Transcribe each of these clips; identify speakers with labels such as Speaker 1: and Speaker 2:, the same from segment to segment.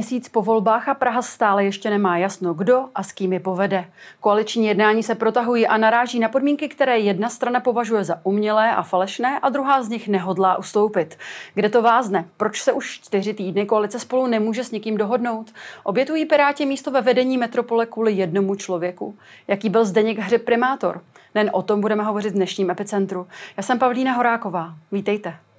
Speaker 1: měsíc po volbách a Praha stále ještě nemá jasno, kdo a s kým je povede. Koaliční jednání se protahují a naráží na podmínky, které jedna strana považuje za umělé a falešné a druhá z nich nehodlá ustoupit. Kde to vázne? Proč se už čtyři týdny koalice spolu nemůže s někým dohodnout? Obětují Piráti místo ve vedení metropole kvůli jednomu člověku. Jaký byl Zdeněk Hřeb primátor? Nen o tom budeme hovořit v dnešním epicentru. Já jsem Pavlína Horáková. Vítejte.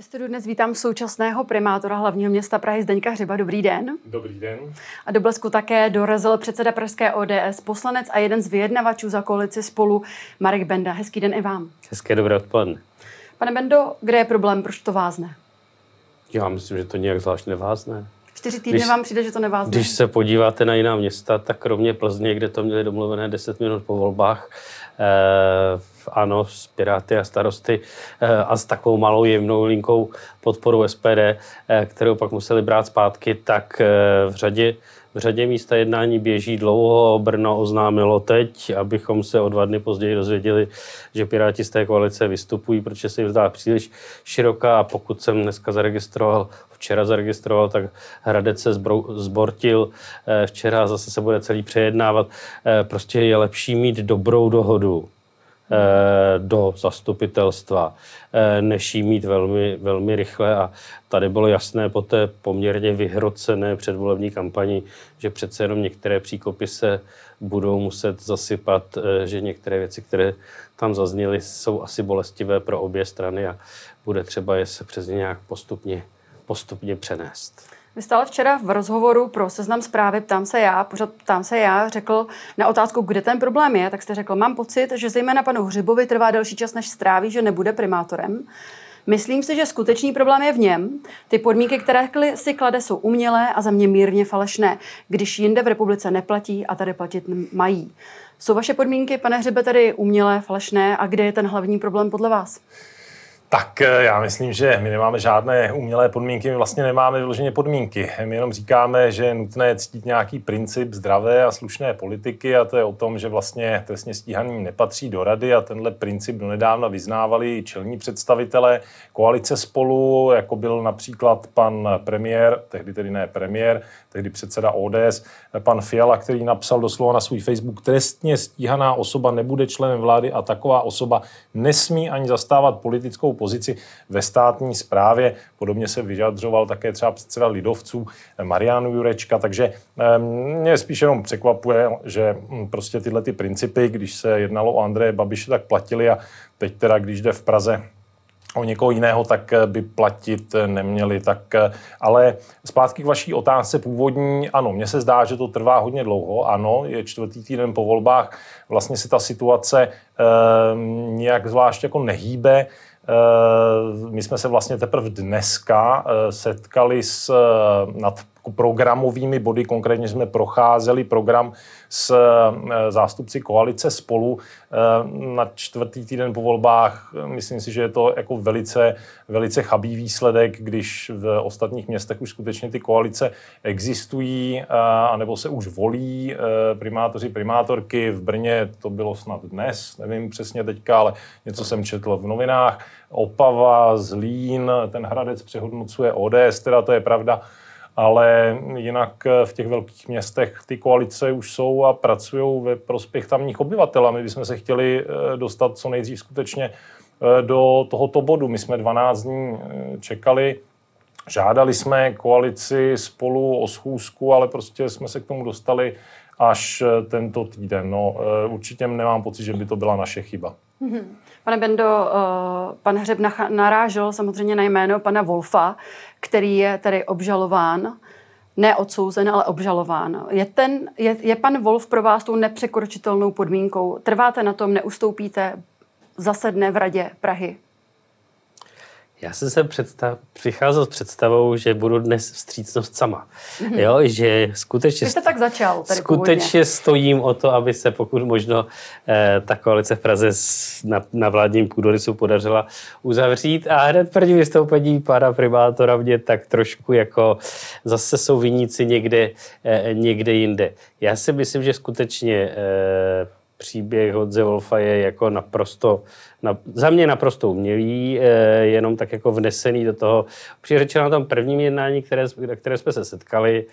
Speaker 1: Ve studiu dnes vítám současného primátora hlavního města Prahy Zdeňka Hřiba. Dobrý den.
Speaker 2: Dobrý den.
Speaker 1: A do blesku také dorazil předseda Pražské ODS, poslanec a jeden z vyjednavačů za koalici spolu Marek Benda. Hezký den i vám.
Speaker 3: Hezké dobré odpoledne.
Speaker 1: Pane Bendo, kde je problém, proč to vázne?
Speaker 3: Já myslím, že to nějak zvlášť nevázne.
Speaker 1: Čtyři týdny když, vám přijde, že to nevázne?
Speaker 3: Když se podíváte na jiná města, tak kromě Plzně, kde to měli domluvené 10 minut po volbách, ano, s Piráty a starosty eh, a s takovou malou jemnou linkou podporu SPD, eh, kterou pak museli brát zpátky, tak eh, v řadě v řadě místa jednání běží dlouho. Brno oznámilo teď, abychom se o dva dny později dozvěděli, že Piráti z té koalice vystupují, protože se jim zdá příliš široká. A pokud jsem dneska zaregistroval, včera zaregistroval, tak Hradec se zbortil. Včera zase se bude celý přejednávat. Prostě je lepší mít dobrou dohodu, Eh, do zastupitelstva, eh, než jí mít velmi, velmi rychle. A tady bylo jasné po té poměrně vyhrocené předvolební kampani, že přece jenom některé příkopy se budou muset zasypat, eh, že některé věci, které tam zazněly, jsou asi bolestivé pro obě strany a bude třeba je se přes ně nějak postupně, postupně přenést.
Speaker 1: Vy stále včera v rozhovoru pro seznam zprávy Ptám se já, pořád Ptám se já, řekl na otázku, kde ten problém je, tak jste řekl, mám pocit, že zejména panu Hřibovi trvá delší čas, než stráví, že nebude primátorem. Myslím si, že skutečný problém je v něm. Ty podmínky, které si klade, jsou umělé a za mě mírně falešné, když jinde v republice neplatí a tady platit mají. Jsou vaše podmínky, pane Hřibe, tady umělé, falešné a kde je ten hlavní problém podle vás?
Speaker 2: Tak eh, já myslím, že my nemáme žádné umělé podmínky, my vlastně nemáme vyloženě podmínky. My jenom říkáme, že je nutné ctít nějaký princip zdravé a slušné politiky a to je o tom, že vlastně trestně stíhaný nepatří do rady a tenhle princip donedávna vyznávali čelní představitelé koalice spolu, jako byl například pan premiér, tehdy tedy ne premiér, tehdy předseda ODS, pan Fiala, který napsal doslova na svůj Facebook, trestně stíhaná osoba nebude členem vlády a taková osoba nesmí ani zastávat politickou pozici ve státní správě. Podobně se vyjadřoval také třeba předseda lidovců Marian Jurečka, takže mě spíš jenom překvapuje, že hm, prostě tyhle ty principy, když se jednalo o Andreje Babiše, tak platili a teď teda, když jde v Praze o někoho jiného, tak by platit neměli. Tak, ale zpátky k vaší otázce původní, ano, mně se zdá, že to trvá hodně dlouho, ano, je čtvrtý týden po volbách, vlastně se ta situace e, nějak zvlášť jako nehýbe. Eh, my jsme se vlastně teprve dneska eh, setkali s eh, nad programovými body, konkrétně jsme procházeli program s zástupci koalice spolu na čtvrtý týden po volbách. Myslím si, že je to jako velice, velice chabý výsledek, když v ostatních městech už skutečně ty koalice existují, anebo se už volí primátoři, primátorky. V Brně to bylo snad dnes, nevím přesně teďka, ale něco jsem četl v novinách. Opava, Zlín, ten Hradec přehodnocuje ODS, teda to je pravda, ale jinak v těch velkých městech ty koalice už jsou a pracují ve prospěch tamních obyvatel a my bychom se chtěli eh, dostat co nejdřív skutečně eh, do tohoto bodu. My jsme 12 dní eh, čekali, žádali jsme koalici spolu o schůzku, ale prostě jsme se k tomu dostali až tento týden. No, určitě nemám pocit, že by to byla naše chyba. Mm-hmm.
Speaker 1: Pane Bendo, uh, pan Hřeb narážel samozřejmě na jméno pana Wolfa, který je tedy obžalován, ne odsouzen, ale obžalován. Je, ten, je, je pan Wolf pro vás tou nepřekročitelnou podmínkou? Trváte na tom, neustoupíte, zasedne v radě Prahy?
Speaker 3: Já jsem se představ, přicházel s představou, že budu dnes vstřícnost sama. Mm-hmm. Jo, že skutečně...
Speaker 1: Vy jste tak začal.
Speaker 3: Tady skutečně původně. stojím o to, aby se pokud možno eh, ta koalice v Praze s, na, na vládním půdorysu podařila uzavřít. A hned první vystoupení pana primátora mě tak trošku jako zase jsou viníci někde, eh, někde jinde. Já si myslím, že skutečně eh, příběh Hodze Wolfa je jako naprosto, na, za mě naprosto umělý, e, jenom tak jako vnesený do toho. Přiřečeno na tom prvním jednání, které, které jsme se setkali,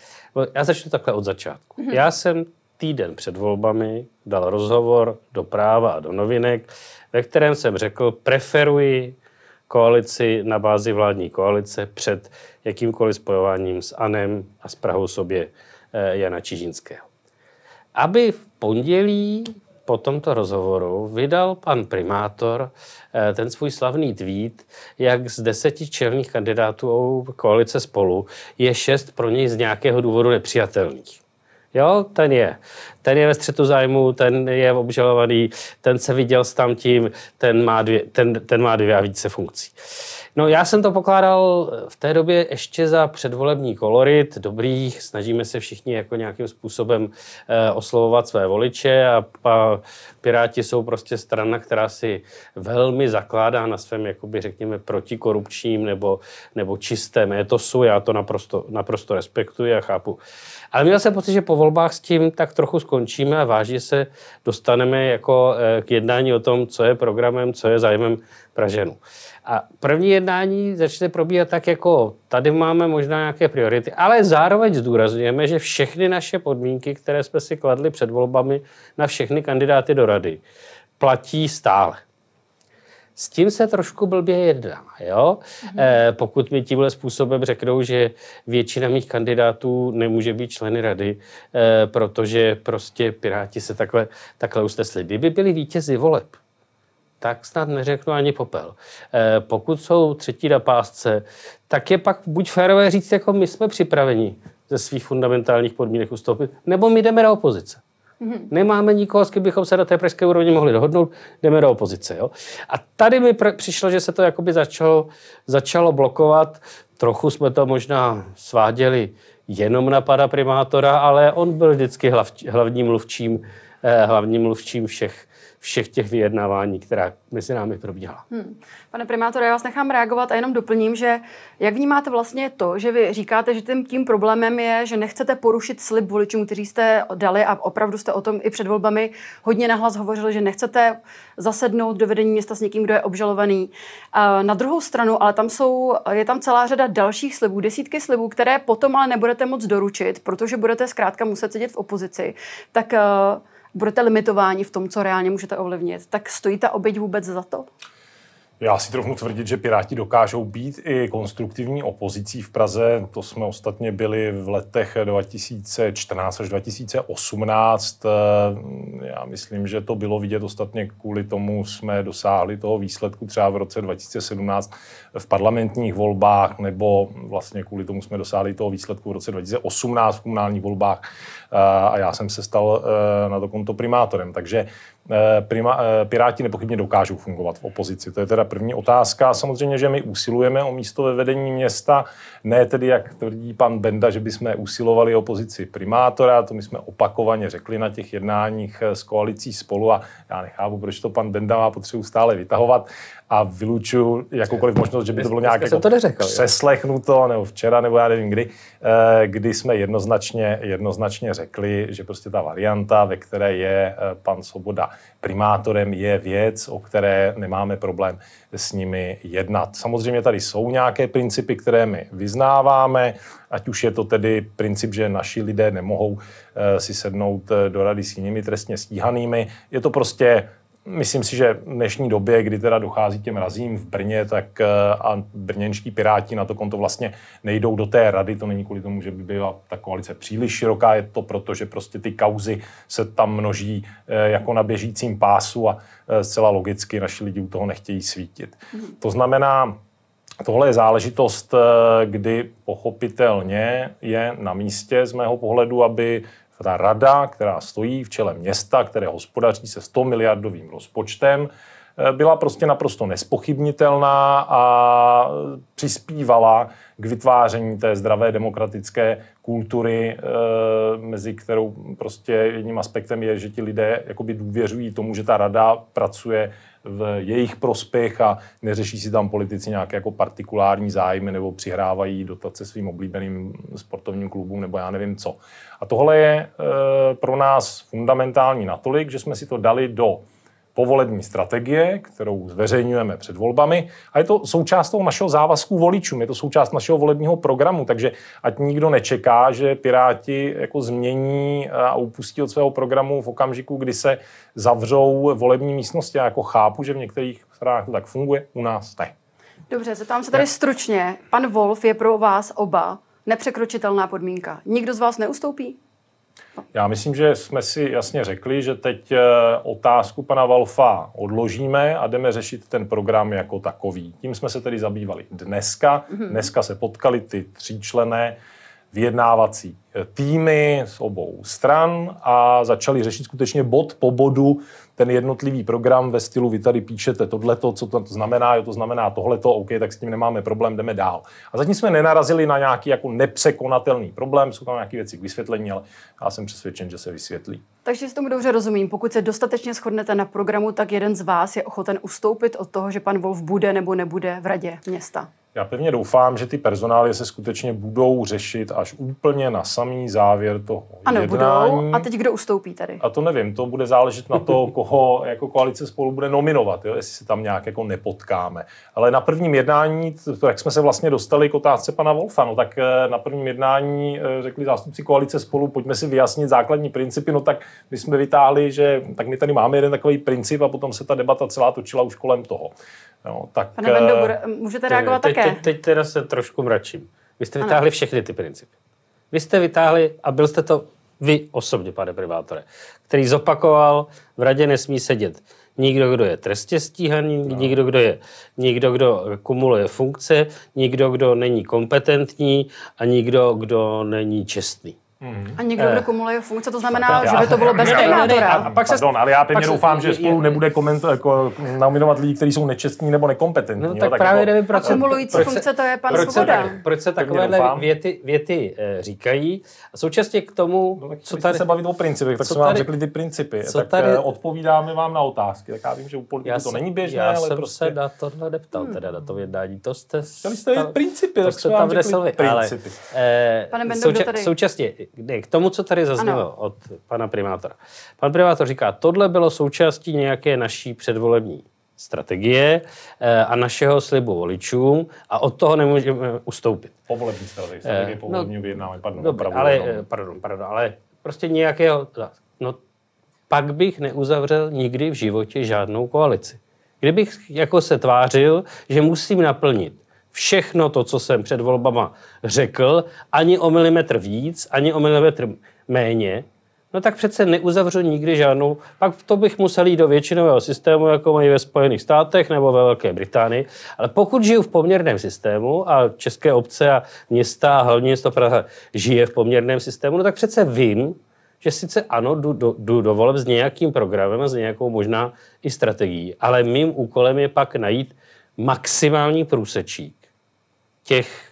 Speaker 3: já začnu takhle od začátku. Mm-hmm. Já jsem týden před volbami dal rozhovor do práva a do novinek, ve kterém jsem řekl, preferuji koalici na bázi vládní koalice před jakýmkoliv spojováním s ANEM a s Prahou sobě eh, Jana Čižinského. Aby v pondělí po tomto rozhovoru vydal pan primátor eh, ten svůj slavný tweet, jak z deseti čelných kandidátů koalice spolu je šest pro něj z nějakého důvodu nepřijatelných. Jo, ten je. Ten je ve střetu zájmu, ten je obžalovaný, ten se viděl s tamtím, ten má dvě, ten, ten má dvě a více funkcí. No já jsem to pokládal v té době ještě za předvolební kolorit, dobrý, snažíme se všichni jako nějakým způsobem eh, oslovovat své voliče a, a Piráti jsou prostě strana, která si velmi zakládá na svém, jakoby řekněme, protikorupčním nebo, nebo čistém etosu, já to naprosto, naprosto respektuji a chápu. Ale měl jsem pocit, že po volbách s tím tak trochu skončíme a vážně se dostaneme jako eh, k jednání o tom, co je programem, co je zájmem Praženů. A první jednání začne probíhat tak, jako tady máme možná nějaké priority, ale zároveň zdůrazňujeme, že všechny naše podmínky, které jsme si kladli před volbami na všechny kandidáty do rady, platí stále. S tím se trošku blbě jedná. Jo? Mhm. E, pokud mi tímhle způsobem řeknou, že většina mých kandidátů nemůže být členy rady, e, protože prostě Piráti se takhle, takhle usnesli. Kdyby byli vítězi voleb, tak snad neřeknu ani popel. E, pokud jsou třetí na pásce, tak je pak buď férové říct, jako my jsme připraveni ze svých fundamentálních podmínek ustoupit, nebo my jdeme do opozice. Mm-hmm. Nemáme nikoho, s kým bychom se na té pražské úrovni mohli dohodnout, jdeme do opozice. Jo? A tady mi pr- přišlo, že se to jakoby začalo, začalo blokovat. Trochu jsme to možná sváděli jenom na pana primátora, ale on byl vždycky hlav, hlavním mluvčím, eh, hlavním mluvčím všech všech těch vyjednávání, která mezi námi probíhala. Hmm.
Speaker 1: Pane primátore, já vás nechám reagovat a jenom doplním, že jak vnímáte vlastně to, že vy říkáte, že tím, tím problémem je, že nechcete porušit slib voličům, kteří jste dali a opravdu jste o tom i před volbami hodně nahlas hovořili, že nechcete zasednout do vedení města s někým, kdo je obžalovaný. A na druhou stranu, ale tam jsou, je tam celá řada dalších slibů, desítky slibů, které potom ale nebudete moc doručit, protože budete zkrátka muset sedět v opozici. Tak uh, budete limitováni v tom, co reálně můžete ovlivnit, tak stojí ta oběť vůbec za to?
Speaker 2: Já si trochu tvrdit, že Piráti dokážou být i konstruktivní opozicí v Praze. To jsme ostatně byli v letech 2014 až 2018. Já myslím, že to bylo vidět ostatně kvůli tomu jsme dosáhli toho výsledku třeba v roce 2017 v parlamentních volbách, nebo vlastně kvůli tomu jsme dosáhli toho výsledku v roce 2018 v komunálních volbách a já jsem se stal eh, na to konto primátorem. Takže Eh, prima, eh, Piráti nepochybně dokážou fungovat v opozici. To je teda první otázka. Samozřejmě, že my usilujeme o místo ve vedení města, ne tedy, jak tvrdí pan Benda, že bychom usilovali o pozici primátora, to my jsme opakovaně řekli na těch jednáních eh, s koalicí spolu a já nechápu, proč to pan Benda má potřebu stále vytahovat a vylučuju jakoukoliv možnost, že by to bylo nějak jako
Speaker 3: to neřekl,
Speaker 2: přeslechnuto, nebo včera, nebo já nevím kdy, kdy jsme jednoznačně, jednoznačně řekli, že prostě ta varianta, ve které je pan Svoboda primátorem je věc, o které nemáme problém s nimi jednat. Samozřejmě tady jsou nějaké principy, které my vyznáváme, ať už je to tedy princip, že naši lidé nemohou eh, si sednout eh, do rady s jinými trestně stíhanými. Je to prostě Myslím si, že v dnešní době, kdy teda dochází těm razím v Brně, tak eh, a brněnští piráti na to konto vlastně nejdou do té rady. To není kvůli tomu, že by byla ta koalice příliš široká, je to proto, že prostě ty kauzy se tam množí eh, jako na běžícím pásu a eh, zcela logicky naši lidi u toho nechtějí svítit. Mm. To znamená, Tohle je záležitost, kdy pochopitelně je na místě z mého pohledu, aby ta rada, která stojí v čele města, které hospodaří se 100 miliardovým rozpočtem, eh, byla prostě naprosto nespochybnitelná a přispívala k vytváření té zdravé demokratické kultury, eh, mezi kterou prostě jedním aspektem je, že ti lidé jakoby důvěřují tomu, že ta rada pracuje v jejich prospěch a neřeší si tam politici nějaké jako partikulární zájmy nebo přihrávají dotace svým oblíbeným sportovním klubům nebo já nevím co. A tohle je e, pro nás fundamentální natolik, že jsme si to dali do povolební strategie, kterou zveřejňujeme před volbami a je to součást toho našeho závazku voličům, je to součást našeho volebního programu, takže ať nikdo nečeká, že Piráti jako změní a upustí od svého programu v okamžiku, kdy se zavřou volební místnosti. Já jako chápu, že v některých stranách to tak funguje, u nás ne.
Speaker 1: Dobře, zeptám se tady stručně. Pan Wolf je pro vás oba nepřekročitelná podmínka. Nikdo z vás neustoupí?
Speaker 2: Já myslím, že jsme si jasně řekli, že teď eh, otázku pana Valfa odložíme a jdeme řešit ten program jako takový. Tím jsme se tedy zabývali dneska. Mhm. Dneska se potkali ty tříčlené vyjednávací eh, týmy z obou stran a začali řešit skutečně bod po bodu ten jednotlivý program ve stylu, vy tady píšete tohleto, co to znamená, jo, to znamená tohleto, OK, tak s tím nemáme problém, jdeme dál. A zatím jsme nenarazili na nějaký jako nepřekonatelný problém, jsou tam nějaké věci k vysvětlení, ale já jsem přesvědčen, že se vysvětlí.
Speaker 1: Takže si tomu dobře rozumím. Pokud se dostatečně shodnete na programu, tak jeden z vás je ochoten ustoupit od toho, že pan Wolf bude nebo nebude v radě města.
Speaker 2: Já pevně doufám, že ty personály se skutečně budou řešit až úplně na samý závěr toho
Speaker 1: ano,
Speaker 2: jednání.
Speaker 1: budou. A teď kdo ustoupí tady?
Speaker 2: A to nevím, to bude záležet na to, koho jako koalice spolu bude nominovat, jo, jestli se tam nějak jako nepotkáme. Ale na prvním jednání, jak jsme se vlastně dostali k otázce pana Wolfa, no, tak eh, na prvním jednání eh, řekli zástupci koalice spolu, pojďme si vyjasnit základní principy, no tak my jsme vytáhli, že tak my tady máme jeden takový princip a potom se ta debata celá točila už kolem toho.
Speaker 1: No, tak, Pane Bendo, eh, můžete reagovat
Speaker 3: teď,
Speaker 1: také?
Speaker 3: Teď, teď teda se trošku mračím. Vy jste vytáhli ano. všechny ty principy. Vy jste vytáhli, a byl jste to vy osobně, pane privátore, který zopakoval, v radě nesmí sedět nikdo, kdo je trestně stíhaný, no. nikdo, kdo je, nikdo, kdo kumuluje funkce, nikdo, kdo není kompetentní a nikdo, kdo není čestný.
Speaker 1: Hmm. A někdo, kdo eh. kumuluje funkce, to znamená, já, že by to bylo bez primátora.
Speaker 2: A, pak se, Pardon, ale já pevně doufám, že spolu nebude koment, jako, nominovat lidi, kteří jsou nečestní nebo nekompetentní.
Speaker 3: No, tak, tak právě jako, nevím,
Speaker 1: proč, kumulující proč funkce, to je pan
Speaker 3: proč
Speaker 1: Svoboda.
Speaker 3: Se, proč se takovéhle věty, věty eh, říkají. A současně k tomu,
Speaker 2: no, co tady... se bavit o principech, tak jsme vám řekli ty principy. Co tak tady, odpovídáme vám na otázky. Tak já vím, že u politiků to není běžné,
Speaker 3: ale
Speaker 2: prostě...
Speaker 3: Já jsem se na tohle neptal, hmm. teda na to jednání. To jste...
Speaker 2: Chtěli jste principy, tak jsme vám řekli principy.
Speaker 1: Pane Bendo,
Speaker 3: Současně, k tomu, co tady zaznělo ano. od pana primátora. Pan primátor říká, tohle bylo součástí nějaké naší předvolební strategie eh, a našeho slibu voličům a od toho nemůžeme ustoupit.
Speaker 2: Povolební strategie, strategie eh, povolební no, vyjednávání, pardon.
Speaker 3: Dobře, ale, eh, pardon, pardon, ale prostě nějakého, no pak bych neuzavřel nikdy v životě žádnou koalici. Kdybych jako se tvářil, že musím naplnit všechno to, co jsem před volbama řekl, ani o milimetr víc, ani o milimetr méně, no tak přece neuzavřu nikdy žádnou, pak to bych musel jít do většinového systému, jako mají ve Spojených státech nebo ve Velké Británii. Ale pokud žiju v poměrném systému a české obce a města a hlavně město Praha žije v poměrném systému, no tak přece vím, že sice ano, jdu, jdu, jdu do voleb s nějakým programem a s nějakou možná i strategií, ale mým úkolem je pak najít maximální průsečík těch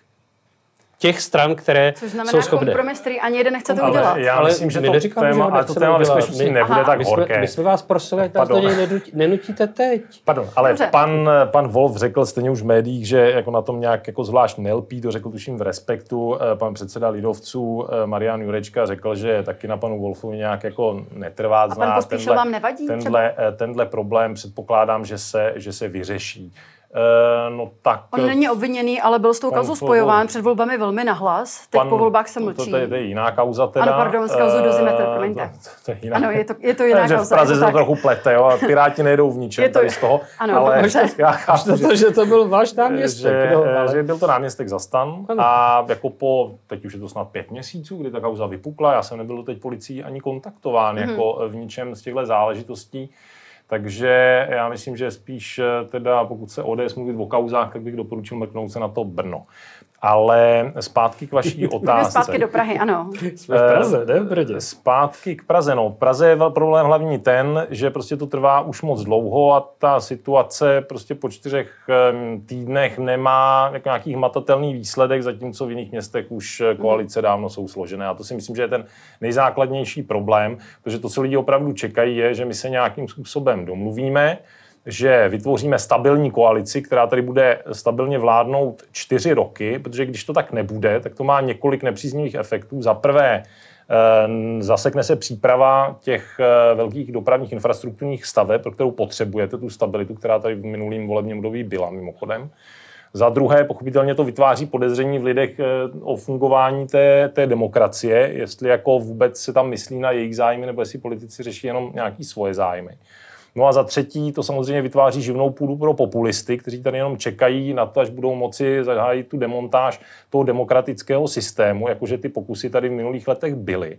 Speaker 3: těch stran, které
Speaker 1: Což znamená
Speaker 3: jsou schopné.
Speaker 1: kompromis, který ani jeden nechcete
Speaker 2: ale
Speaker 1: udělat.
Speaker 2: Já ale myslím, že to neříkám, téma, ale to téma ve skutečnosti nebude tak
Speaker 3: my
Speaker 2: horké.
Speaker 3: My jsme vás prosili, ať nás do něj nenutíte teď.
Speaker 2: Pardon, ale pan, pan Wolf řekl stejně už v médiích, že jako na tom nějak jako zvlášť nelpí, to řekl tuším v Respektu. Eh, pan předseda Lidovců eh, Marian Jurečka řekl, že taky na panu Wolfovi nějak jako netrvá
Speaker 1: zná. A pan tenhle, vám nevadí?
Speaker 2: Tenhle, eh, tenhle problém předpokládám, že se, že se vyřeší. Uh, no tak...
Speaker 1: On není obviněný, ale byl s tou kauzou spojován před volbami velmi nahlas. Teď pan, po volbách se mlčí.
Speaker 2: To, to, to je jiná kauza teda.
Speaker 1: Ano, pardon, s kauzou uh, dozimetr, promiňte. To, to je jiná. Ano, je to, je to jiná
Speaker 2: Takže
Speaker 1: kauza.
Speaker 2: v Praze se to trochu plete, jo, a Piráti nejdou v ničem je to, tady z toho.
Speaker 1: Ano,
Speaker 2: ale
Speaker 1: dobře.
Speaker 2: já chápu,
Speaker 3: že, že to byl váš náměstek.
Speaker 2: Že, no, ale... že byl to náměstek za stan ano. a jako po, teď už je to snad pět měsíců, kdy ta kauza vypukla, já jsem nebyl teď policií ani kontaktován mm-hmm. jako v ničem z těchto záležitostí. Takže já myslím, že spíš eh, teda, pokud se ODS mluvit o kauzách, tak bych doporučil mrknout se na to Brno. Ale zpátky k vaší otázce.
Speaker 1: zpátky do Prahy, ano.
Speaker 3: Jsme v Praze, ne?
Speaker 2: Brně. Zpátky k Praze. No, Praze je problém hlavní ten, že prostě to trvá už moc dlouho a ta situace prostě po čtyřech týdnech nemá jako nějaký hmatatelný výsledek, zatímco v jiných městech už eh, koalice dávno jsou složené. A to si myslím, že je ten nejzákladnější problém, protože to, co lidi opravdu čekají, je, že my se nějakým způsobem domluvíme, že vytvoříme stabilní koalici, která tady bude stabilně vládnout čtyři roky, protože když to tak nebude, tak to má několik nepříznivých efektů. Za prvé, eh, zasekne se příprava těch eh, velkých dopravních infrastrukturních staveb, pro kterou potřebujete tu stabilitu, která tady v minulém volebním období byla mimochodem. Za druhé, pochopitelně to vytváří podezření v lidech eh, o fungování té, té demokracie, jestli jako vůbec se tam myslí na jejich zájmy, nebo jestli politici řeší jenom nějaký svoje zájmy. No a za třetí, to samozřejmě vytváří živnou půdu pro populisty, kteří tady jenom čekají na to, až budou moci zahájit tu demontáž toho demokratického systému, jakože ty pokusy tady v minulých letech byly.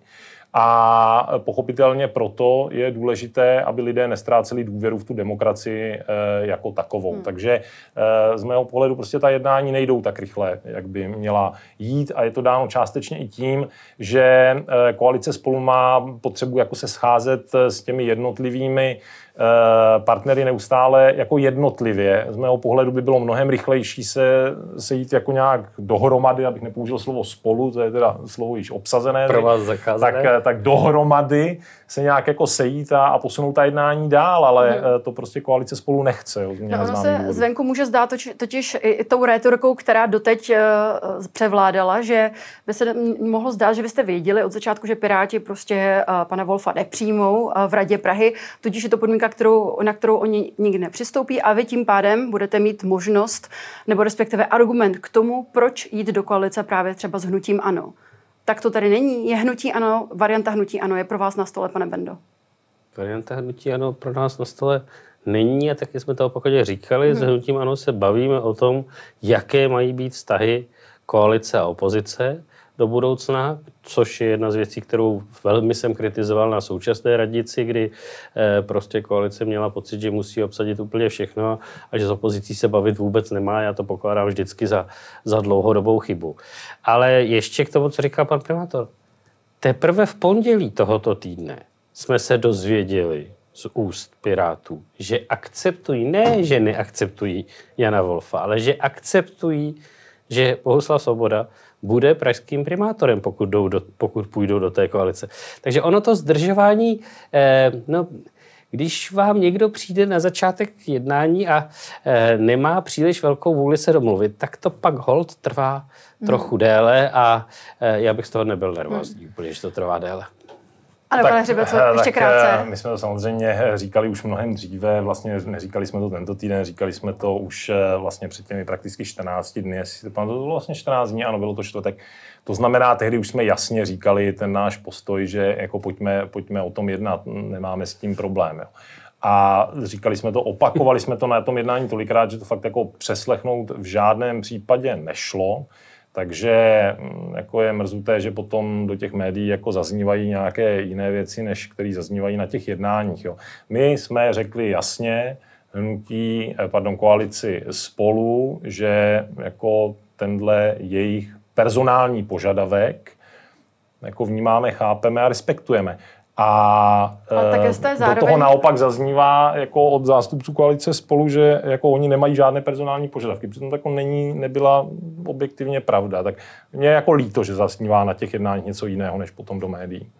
Speaker 2: A pochopitelně proto je důležité, aby lidé nestráceli důvěru v tu demokracii eh, jako takovou. Hmm. Takže eh, z mého pohledu prostě ta jednání nejdou tak rychle, jak by měla jít a je to dáno částečně i tím, že eh, koalice spolu má potřebu jako se scházet s těmi jednotlivými Eh, partnery neustále jako jednotlivě. Z mého pohledu by bylo mnohem rychlejší se sejít jako nějak dohromady, abych nepoužil slovo spolu, to je teda slovo již obsazené.
Speaker 3: Pro vás zakázané.
Speaker 2: Tak, tak dohromady se nějak jako sejít a, a posunout ta jednání dál, ale hmm. to prostě koalice spolu nechce. Jo,
Speaker 1: no, ono se důvodu. zvenku může zdát toč, totiž i tou rétorikou, která doteď uh, převládala, že by se mohlo zdát, že vy jste věděli od začátku, že Piráti prostě uh, pana Wolfa nepřijmou uh, v Radě Prahy, tudíž je to podmínka, kterou, na kterou oni nikdy nepřistoupí a vy tím pádem budete mít možnost nebo respektive argument k tomu, proč jít do koalice právě třeba s hnutím ANO tak to tady není. Je hnutí ano, varianta hnutí ano je pro vás na stole, pane Bendo?
Speaker 3: Varianta hnutí ano pro nás na stole není a taky jsme to opakovaně říkali. Hmm. S hnutím ano se bavíme o tom, jaké mají být vztahy koalice a opozice do budoucna, což je jedna z věcí, kterou velmi jsem kritizoval na současné radnici, kdy eh, prostě koalice měla pocit, že musí obsadit úplně všechno a že s opozicí se bavit vůbec nemá. Já to pokládám vždycky za, za dlouhodobou chybu. Ale ještě k tomu, co říká pan primátor. Teprve v pondělí tohoto týdne jsme se dozvěděli z úst Pirátů, že akceptují, ne, že neakceptují Jana Wolfa, ale že akceptují, že Bohuslav Svoboda bude pražským primátorem, pokud, jdou do, pokud půjdou do té koalice. Takže ono to zdržování, eh, no, když vám někdo přijde na začátek jednání a eh, nemá příliš velkou vůli se domluvit, tak to pak hold trvá trochu hmm. déle a eh, já bych z toho nebyl nervózní, hmm. úplně, že to trvá déle.
Speaker 1: Ano, tak, pane Hřibeco, eh, ještě krátce.
Speaker 2: Eh, my jsme to samozřejmě eh, říkali už mnohem dříve, vlastně neříkali jsme to tento týden, říkali jsme to už vlastně před těmi prakticky 14 dny, jestli to bylo vlastně 14 dní, ano, bylo to čtvrtek. To znamená, tehdy už jsme jasně říkali ten náš postoj, že jako pojďme, pojďme o tom jednat, nemáme s tím problém. Jo. A říkali jsme to, opakovali jsme to na tom jednání tolikrát, že to fakt jako přeslechnout v žádném případě nešlo. Takže mm, jako je mrzuté, že potom do těch médií jako zaznívají nějaké jiné věci, než které zaznívají na těch jednáních. Jo. My jsme řekli jasně, hnutí, eh, pardon, koalici spolu, že jako tenhle jejich personální požadavek jako vnímáme, chápeme a respektujeme. A, a také jste zároveň... do toho naopak zaznívá jako od zástupců koalice spolu, že jako oni nemají žádné personální požadavky. Přitom to jako není, nebyla objektivně pravda. Tak mě je jako líto, že zaznívá na těch jednáních něco jiného, než potom do médií.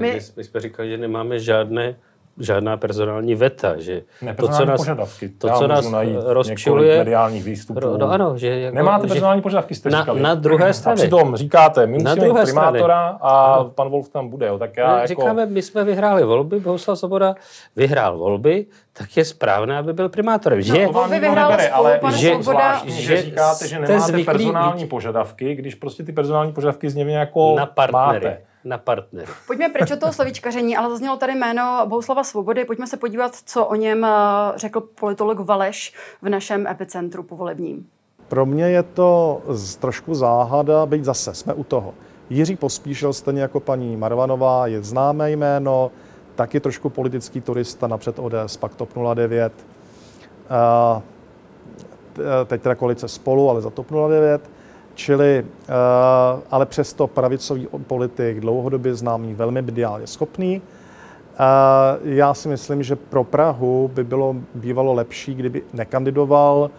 Speaker 3: My, my jsme říkali, že nemáme žádné žádná personální veta, že
Speaker 2: ne, to, co nás, požadavky.
Speaker 3: to, co nás rozčiluje, mediálních
Speaker 2: výstupů.
Speaker 3: No, ano, že jako,
Speaker 2: Nemáte personální že požadavky, jste
Speaker 3: na,
Speaker 2: říkali.
Speaker 3: Na druhé straně.
Speaker 2: A přitom říkáte, my musíme mít primátora strany. a ano. pan Wolf tam bude. Jo, tak já
Speaker 3: my jako... Říkáme, my jsme vyhráli volby, Bohuslav Svoboda vyhrál volby, tak je správné, aby byl primátorem. Že,
Speaker 1: no, volby vyhrál nebere, ale
Speaker 2: že, zvláštní, že, že říkáte, že nemáte personální požadavky, když prostě ty personální požadavky z něj jako
Speaker 3: na partnery. máte na partnery.
Speaker 1: Pojďme pryč od toho slovíčkaření, ale zaznělo tady jméno Bohuslava Svobody. Pojďme se podívat, co o něm eh, řekl politolog Valeš v našem epicentru povolebním.
Speaker 4: Pro mě je to z trošku záhada, být zase, jsme u toho. Jiří Pospíšil, stejně jako paní Marvanová, je známé jméno, taky trošku politický turista, napřed ODS, pak TOP 09. A teď teda koalice spolu, ale za TOP 09. Čili, eh, ale přesto pravicový politik, dlouhodobě známý, velmi mediálně schopný. Eh, já si myslím, že pro Prahu by bylo bývalo lepší, kdyby nekandidoval,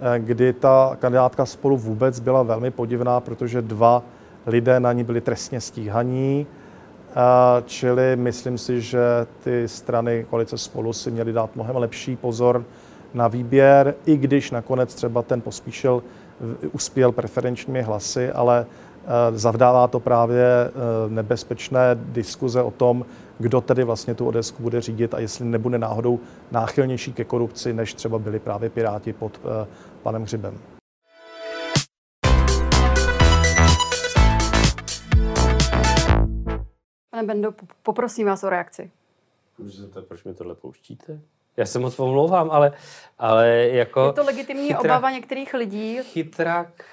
Speaker 4: eh, kdy ta kandidátka spolu vůbec byla velmi podivná, protože dva lidé na ní byli trestně stíhaní. Čili myslím si, že ty strany koalice spolu si měly dát mnohem lepší pozor na výběr, i když nakonec třeba ten pospíšil uspěl preferenčními hlasy, ale eh, zavdává to právě eh, nebezpečné diskuze o tom, kdo tedy vlastně tu Odesku bude řídit a jestli nebude náhodou náchylnější ke korupci, než třeba byli právě Piráti pod eh, panem Hřibem.
Speaker 1: Pane Bendo, poprosím vás o reakci.
Speaker 3: Můžete, proč mi tohle pouštíte? Já se moc omlouvám, ale, ale jako...
Speaker 1: Je to legitimní chytrák, obava některých lidí?
Speaker 3: Chytrák,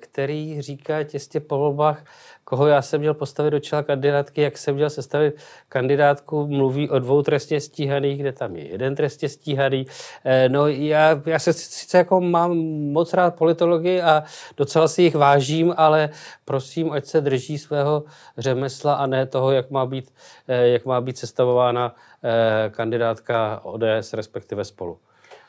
Speaker 3: který říká těstě po volbách, koho já jsem měl postavit do čela kandidátky, jak jsem měl sestavit kandidátku, mluví o dvou trestně stíhaných, kde tam je jeden trestně stíhaný. Eh, no já, já se sice jako mám moc rád politologii a docela si jich vážím, ale prosím, ať se drží svého řemesla a ne toho, jak má být, eh, jak má být sestavována eh, kandidátka ODS, respektive spolu.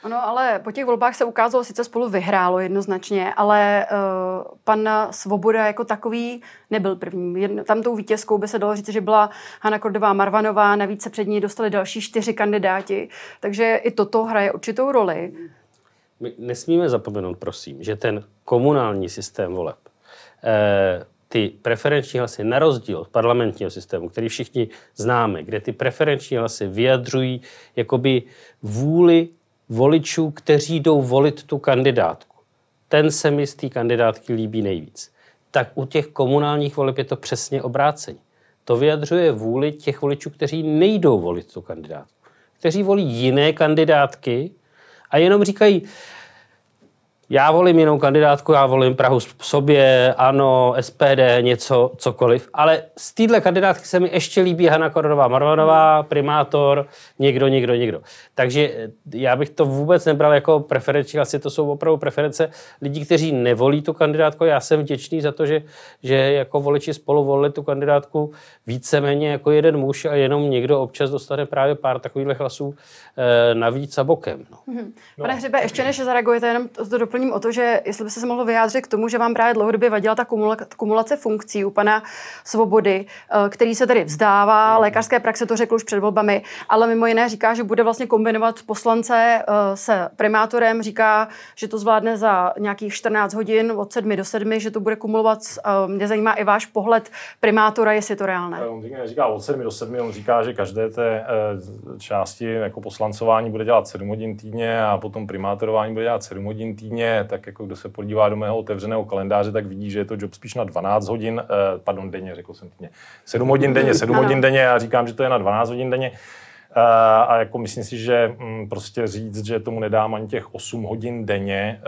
Speaker 1: Ono, ale po těch volbách se ukázalo, sice spolu vyhrálo jednoznačně, ale uh, pan Svoboda jako takový nebyl první. Tam tou vítězkou by se dalo říct, že byla Hanna Kordová Marvanová, navíc se před ní dostali další čtyři kandidáti, takže i toto hraje určitou roli.
Speaker 3: My nesmíme zapomenout, prosím, že ten komunální systém voleb, eh, ty preferenční hlasy, na rozdíl od parlamentního systému, který všichni známe, kde ty preferenční hlasy vyjadřují jakoby vůli voličů, kteří jdou volit tu kandidátku. Ten se mi z té kandidátky líbí nejvíc. Tak u těch komunálních voleb je to přesně obráceně. To vyjadřuje vůli těch voličů, kteří nejdou volit tu kandidátku. Kteří volí jiné kandidátky a jenom říkají, já volím jinou kandidátku, já volím Prahu sobě, ano, SPD, něco, cokoliv. Ale z téhle kandidátky se mi ještě líbí Hanna Koronová Marvanová, primátor, někdo, někdo, někdo. Takže eh, já bych to vůbec nebral jako preferenční asi to jsou opravdu preference lidí, kteří nevolí tu kandidátku. Já jsem vděčný za to, že, že jako voliči spolu volili tu kandidátku víceméně jako jeden muž a jenom někdo občas dostane právě pár takových hlasů e, navíc a bokem. No.
Speaker 1: Mm-hmm. Pane Hřibe, ještě než zareagujete, jenom to doplním o to, že jestli by se mohl vyjádřit k tomu, že vám právě dlouhodobě vadila ta kumulace funkcí u pana Svobody, eh, který se tedy vzdává, mhm. lékařské praxe to řekl už před volbami, ale mimo jiné říká, že bude vlastně kombinovat poslance eh, se primátorem, říká, že to zvládne za nějakých 14 hodin od 7 do 7, že to bude kumulovat. Eh, mě zajímá i váš pohled primátora, jestli je to reálné.
Speaker 2: On říká od 7 do 7, on říká, že každé té části jako poslancování bude dělat 7 hodin týdně a potom primátorování bude dělat 7 hodin týdně tak jako kdo se podívá do mého otevřeného kalendáře, tak vidí, že je to job spíš na 12 hodin, eh, pardon, denně, řekl jsem týdně, 7 hodin denně, 7 hodin denně, já říkám, že to je na 12 hodin denně. Uh, a jako myslím si, že mm, prostě říct, že tomu nedám ani těch 8 hodin denně,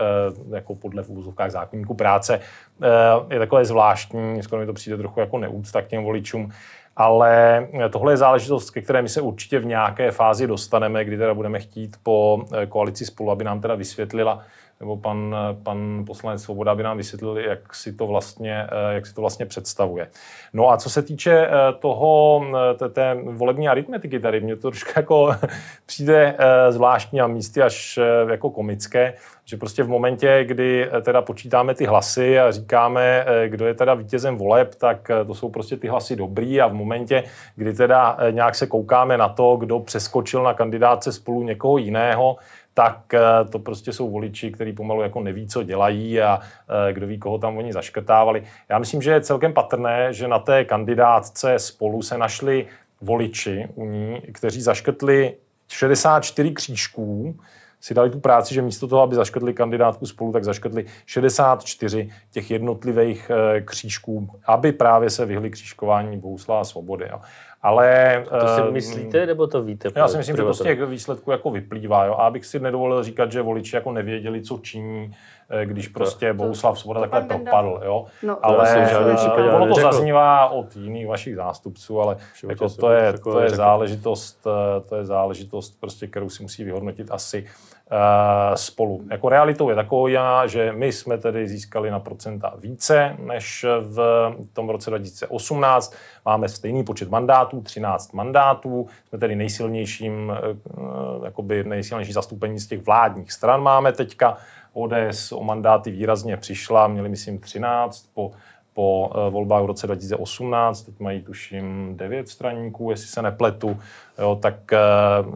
Speaker 2: uh, jako podle v úzovkách zákonníku práce, uh, je takové zvláštní, skoro mi to přijde trochu jako neúcta k těm voličům. Ale tohle je záležitost, ke které my se určitě v nějaké fázi dostaneme, kdy teda budeme chtít po koalici spolu, aby nám teda vysvětlila, nebo pan, pan poslanec Svoboda by nám vysvětlil, jak si to vlastně, eh, jak si to vlastně představuje. No a co se týče eh, toho, eh, té, té volební aritmetiky tady, mně to trošku jako přijde zvláštní a místy až jako komické, že prostě v momentě, kdy teda počítáme ty hlasy a říkáme, kdo je teda vítězem voleb, tak to jsou prostě ty hlasy dobrý a v momentě, kdy teda nějak se koukáme na to, kdo přeskočil na kandidáce spolu někoho jiného, tak eh, to prostě jsou voliči, kteří pomalu jako neví, co dělají a eh, kdo ví, koho tam oni zaškrtávali. Já myslím, že je celkem patrné, že na té kandidátce spolu se našli voliči u ní, kteří zaškrtli 64 křížků, si dali tu práci, že místo toho, aby zaškrtli kandidátku spolu, tak zaškrtli 64 těch jednotlivých eh, křížků, aby právě se vyhli křížkování Bohuslava Svobody. Jo. Ale...
Speaker 3: To si uh, myslíte, nebo to víte?
Speaker 2: Já si myslím, že to z těch výsledků jako vyplývá. Jo? A abych si nedovolil říkat, že voliči jako nevěděli, co činí, když prostě to, Bohuslav Svoboda takhle propadl. Jo? No, ale to ono to zaznívá od jiných vašich zástupců, ale jako to, je, to, je záležitost, eh, to je záležitost, prostě, kterou si musí vyhodnotit asi uh, spolu. Jako realitou je taková, že my jsme tedy získali na procenta více než v tom roce 2018. Máme stejný počet mandátů, 13 mandátů. Jsme tedy nejsilnějším, uh, jakoby nejsilnější zastoupení z těch vládních stran máme teďka. ODS o mandáty výrazně přišla, měli myslím 13 po po volbách v roce 2018, teď mají tuším devět straníků, jestli se nepletu, jo, tak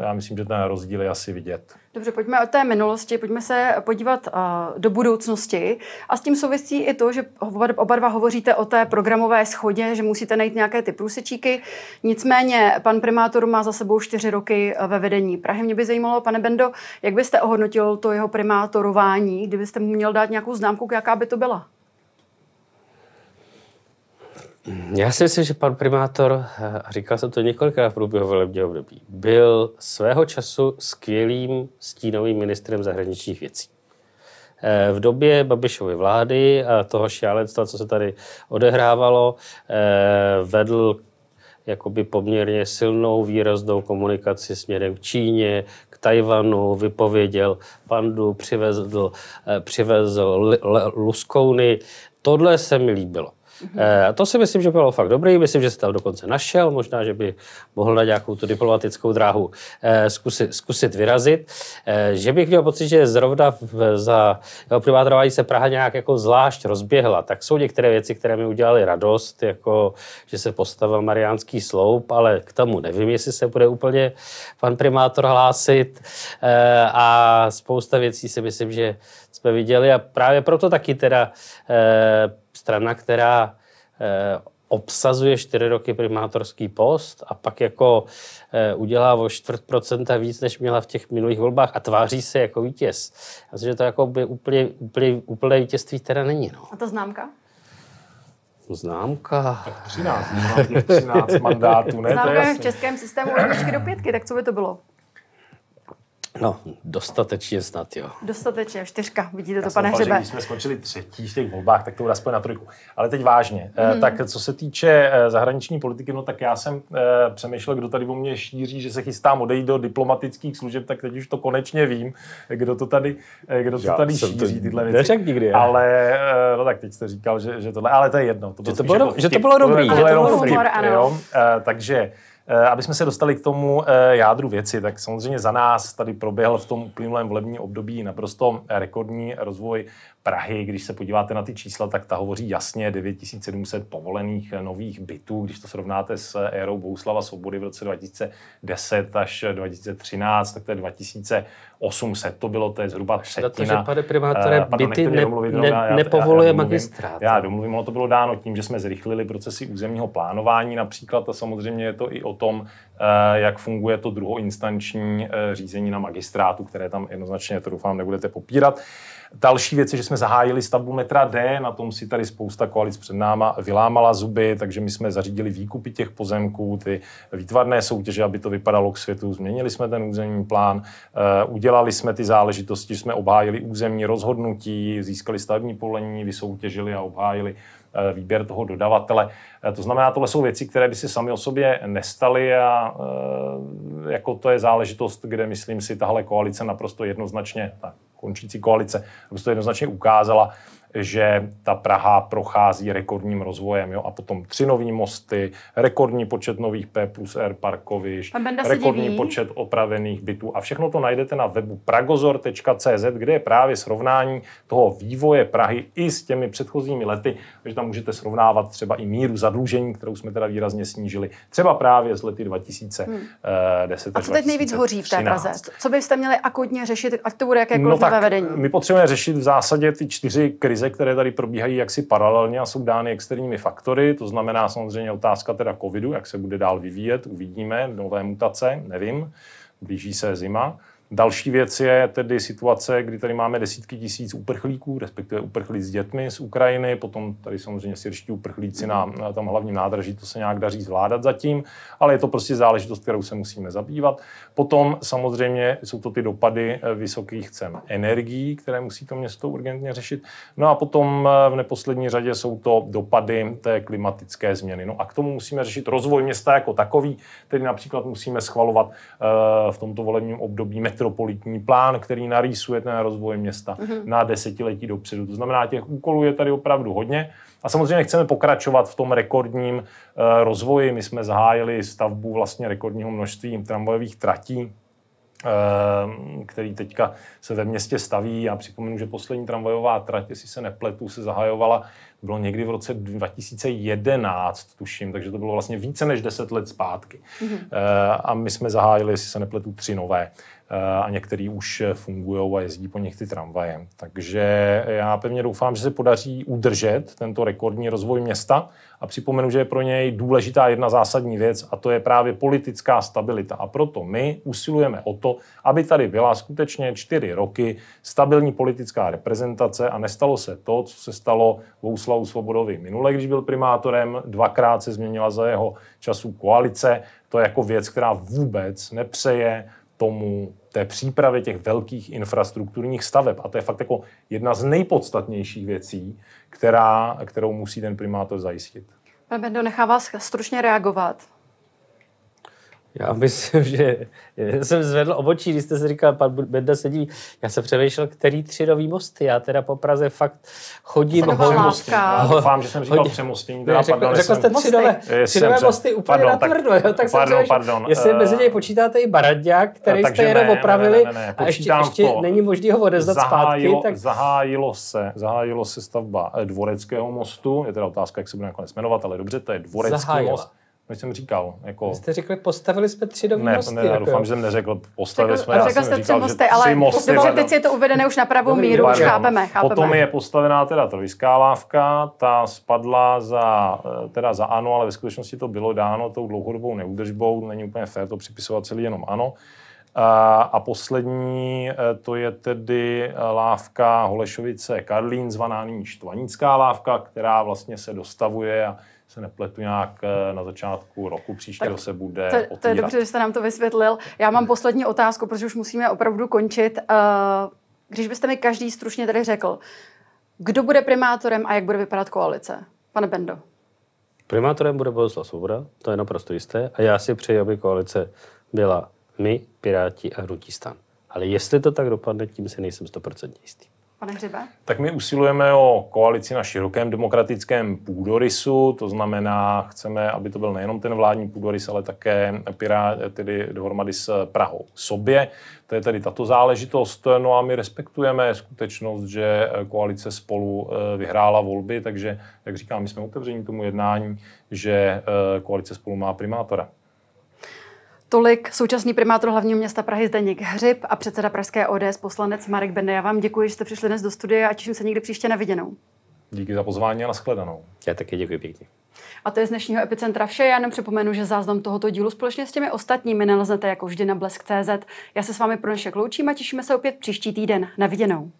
Speaker 2: já myslím, že ten rozdíl je asi vidět.
Speaker 1: Dobře, pojďme od té minulosti, pojďme se podívat uh, do budoucnosti. A s tím souvisí i to, že oba dva hovoříte o té programové schodě, že musíte najít nějaké ty průsečíky. Nicméně pan primátor má za sebou čtyři roky ve vedení Prahy. Mě by zajímalo, pane Bendo, jak byste ohodnotil to jeho primátorování, kdybyste mu měl dát nějakou známku, jaká by to byla?
Speaker 3: Já si myslím, že pan primátor, a říkal jsem to několikrát v průběhu volebního období, byl svého času skvělým stínovým ministrem zahraničních věcí. Eh, v době Babišovy vlády a toho šílenstva, co se tady odehrávalo, eh, vedl jakoby poměrně silnou výraznou komunikaci směrem k Číně, k Tajvanu, vypověděl pandu, přivezl, eh, přivezl luskouny. Tohle se mi líbilo. Mm-hmm. To si myslím, že bylo fakt dobrý. Myslím, že se tam dokonce našel. Možná, že by mohl na nějakou tu diplomatickou dráhu eh, zkusit, zkusit vyrazit. Eh, že bych měl pocit, že zrovna za jeho privátorování se Praha nějak jako zvlášť rozběhla. Tak jsou některé věci, které mi udělaly radost, jako že se postavil Mariánský sloup, ale k tomu nevím, jestli se bude úplně pan primátor hlásit. A spousta věcí si myslím, že jsme viděli a právě proto taky teda strana, která eh, obsazuje čtyři roky primátorský post a pak jako eh, udělá o čtvrt procenta víc, než měla v těch minulých volbách a tváří se jako vítěz. Já myslím, že to jako by úplně, úplně, úplně vítězství teda není. No.
Speaker 1: A ta známka?
Speaker 3: Známka.
Speaker 2: Tak 13, 13 mandátů, ne?
Speaker 1: Známka v českém systému do pětky, tak co by to bylo?
Speaker 3: No, dostatečně snad, jo.
Speaker 1: Dostatečně, čtyřka, vidíte Já to,
Speaker 2: pane
Speaker 1: Hřebe.
Speaker 2: Když jsme skončili třetí v těch volbách, tak to bude aspoň na trojku. Ale teď vážně, mm. tak co se týče eh, zahraniční politiky, no tak já jsem eh, přemýšlel, kdo tady o mě šíří, že se chystám odejít do diplomatických služeb, tak teď už to konečně vím, kdo to tady, kdo to tady šíří, to tyhle věci.
Speaker 3: Neřek nikdy,
Speaker 2: Ale, no tak teď jste říkal, že, že tohle, ale to je jedno.
Speaker 3: To že, to bylo, jako že to bylo dobrý.
Speaker 1: To bylo, to bylo
Speaker 2: jo? Takže aby jsme se dostali k tomu eh, jádru věci, tak samozřejmě za nás tady proběhl v tom uplynulém volebním období naprosto rekordní rozvoj Prahy, když se podíváte na ty čísla, tak ta hovoří jasně 9700 povolených nových bytů, když to srovnáte s érou Bouslava Svobody v roce 2010 až 2013, tak to je 2800, to bylo, to je zhruba třetina.
Speaker 3: Protože, pane primátore, uh, byty ne, domluvit, ne, já, nepovoluje já, magistrát.
Speaker 2: Já domluvím, ono to bylo dáno tím, že jsme zrychlili procesy územního plánování například a samozřejmě je to i o tom, jak funguje to druhoinstanční řízení na magistrátu, které tam jednoznačně, to doufám, nebudete popírat. Další věc je, že jsme zahájili stavbu metra D, na tom si tady spousta koalic před náma vylámala zuby, takže my jsme zařídili výkupy těch pozemků, ty výtvarné soutěže, aby to vypadalo k světu. Změnili jsme ten územní plán, eh, udělali jsme ty záležitosti, že jsme obhájili územní rozhodnutí, získali stavební povolení, vysoutěžili a obhájili eh, výběr toho dodavatele. Eh, to znamená, tohle jsou věci, které by si sami o sobě nestaly a jako to je záležitost, kde myslím si tahle koalice naprosto jednoznačně, tak končící koalice, aby se to jednoznačně ukázala, že ta Praha prochází rekordním rozvojem. Jo? A potom tři nový mosty, rekordní počet nových P plus R parkovišť, rekordní diví. počet opravených bytů. A všechno to najdete na webu pragozor.cz, kde je právě srovnání toho vývoje Prahy i s těmi předchozími lety, takže tam můžete srovnávat třeba i míru zadlužení, kterou jsme teda výrazně snížili, třeba právě z lety 2010 hmm. A
Speaker 1: co teď nejvíc hoří v té Praze? Co byste měli akutně řešit, ať to bude jakékoliv no vedení?
Speaker 2: My potřebujeme řešit v zásadě ty čtyři krize krize, které tady probíhají jaksi paralelně a jsou dány externími faktory, to znamená samozřejmě otázka teda covidu, jak se bude dál vyvíjet, uvidíme, nové mutace, nevím, blíží se zima. Další věc je tedy situace, kdy tady máme desítky tisíc uprchlíků, respektive uprchlí s dětmi z Ukrajiny, potom tady samozřejmě syrští uprchlíci na, na tom hlavním nádraží, to se nějak daří zvládat zatím, ale je to prostě záležitost, kterou se musíme zabývat. Potom samozřejmě jsou to ty dopady eh, vysokých cen energií, které musí to město urgentně řešit. No a potom eh, v neposlední řadě jsou to dopady té klimatické změny. No a k tomu musíme řešit rozvoj města jako takový, tedy například musíme schvalovat eh, v tomto volebním období metropolitní plán, který narýsuje ten rozvoj města mm-hmm. na desetiletí dopředu. To znamená, těch úkolů je tady opravdu hodně. A samozřejmě chceme pokračovat v tom rekordním uh, rozvoji. My jsme zahájili stavbu vlastně rekordního množství tramvajových tratí který teďka se ve městě staví. Já připomenu, že poslední tramvajová trať, jestli se nepletu, se zahajovala, bylo někdy v roce 2011, tuším, takže to bylo vlastně více než 10 let zpátky. Mm-hmm. A my jsme zahájili, jestli se nepletu, tři nové a některý už fungují a jezdí po nich ty tramvaje. Takže já pevně doufám, že se podaří udržet tento rekordní rozvoj města a připomenu, že je pro něj důležitá jedna zásadní věc a to je právě politická stabilita. A proto my usilujeme o to, aby tady byla skutečně čtyři roky stabilní politická reprezentace a nestalo se to, co se stalo Vouslavu Svobodovi minule, když byl primátorem, dvakrát se změnila za jeho času koalice. To je jako věc, která vůbec nepřeje tomu té přípravě těch velkých infrastrukturních staveb. A to je fakt jako jedna z nejpodstatnějších věcí, která, kterou musí ten primátor zajistit.
Speaker 1: Pane Bendo, nechá vás stručně reagovat.
Speaker 3: Já myslím, že jsem zvedl obočí, když jste si říkal, pan Benda sedí. Já jsem přemýšlel, který tři nový mosty. Já teda po Praze fakt chodím
Speaker 1: hodně.
Speaker 2: Doufám, že jsem říkal přemostění. Teda,
Speaker 3: řekl,
Speaker 2: pardon,
Speaker 3: řekl jste tři nové, tři nové mosty úplně pardon, natvrdo. Tak, jo, tak pardon, jsem pardon, jestli uh, mezi něj počítáte i Baradňák, který jste jenom opravili ne, ne, ne, ne, a ještě, ještě to. není možné ho odezdat zahájilo, zpátky. Tak...
Speaker 2: Zahájilo, se, zahájilo se stavba eh, Dvoreckého mostu. Je teda otázka, jak se bude nakonec jmenovat, ale dobře, to je Dvorecký most než jsem říkal. Jako...
Speaker 3: Vy jste řekli, postavili jsme tři nový
Speaker 2: ne,
Speaker 3: mosty.
Speaker 2: Ne, jako... doufám, že jsem neřekl, postavili
Speaker 1: řekl,
Speaker 2: jsme. Já
Speaker 1: řekl
Speaker 2: jsem
Speaker 1: říkal, tři mosty, ale mosty, dobře, teď je to uvedené už na pravou míru, už chápeme, chápeme.
Speaker 2: Potom je postavená teda trojská lávka, ta spadla za, eh, teda za ano, ale ve skutečnosti to bylo dáno tou dlouhodobou neúdržbou, není úplně fér to připisovat celý jenom ano. A, a poslední, eh, to je tedy eh, lávka Holešovice Karlín, zvaná nyní Štvanická lávka, která vlastně se dostavuje a se nepletu nějak eh, na začátku roku příště tak se bude
Speaker 1: to, to je dobře, že jste nám to vysvětlil. Já mám poslední otázku, protože už musíme opravdu končit. Eh, když byste mi každý stručně tady řekl, kdo bude primátorem a jak bude vypadat koalice? Pane Bendo.
Speaker 3: Primátorem bude Bohuslav Svoboda, to je naprosto jisté. A já si přeji, aby koalice byla my, Piráti a Hnutí stan. Ale jestli to tak dopadne, tím si nejsem 100% jistý.
Speaker 1: Pane Hřibe?
Speaker 2: Tak my usilujeme o koalici na širokém demokratickém půdorysu, to znamená, chceme, aby to byl nejenom ten vládní půdorys, ale také Pirát, tedy dohromady s Prahou sobě. To je tedy tato záležitost. No a my respektujeme skutečnost, že koalice spolu eh, vyhrála volby, takže, jak říkám, my jsme otevření tomu jednání, že eh, koalice spolu má primátora.
Speaker 1: Tolik současný primátor hlavního města Prahy Zdeněk Hřib a předseda Pražské ODS poslanec Marek Bende. Já vám děkuji, že jste přišli dnes do studia a těším se někdy příště na viděnou.
Speaker 2: Díky za pozvání a nashledanou.
Speaker 3: Já taky děkuji pěkně.
Speaker 1: A to je z dnešního Epicentra vše. Já jenom připomenu, že záznam tohoto dílu společně s těmi ostatními naleznete jako vždy na blesk.cz. Já se s vámi pro dnešek loučím a těšíme se opět příští týden. Na viděnou.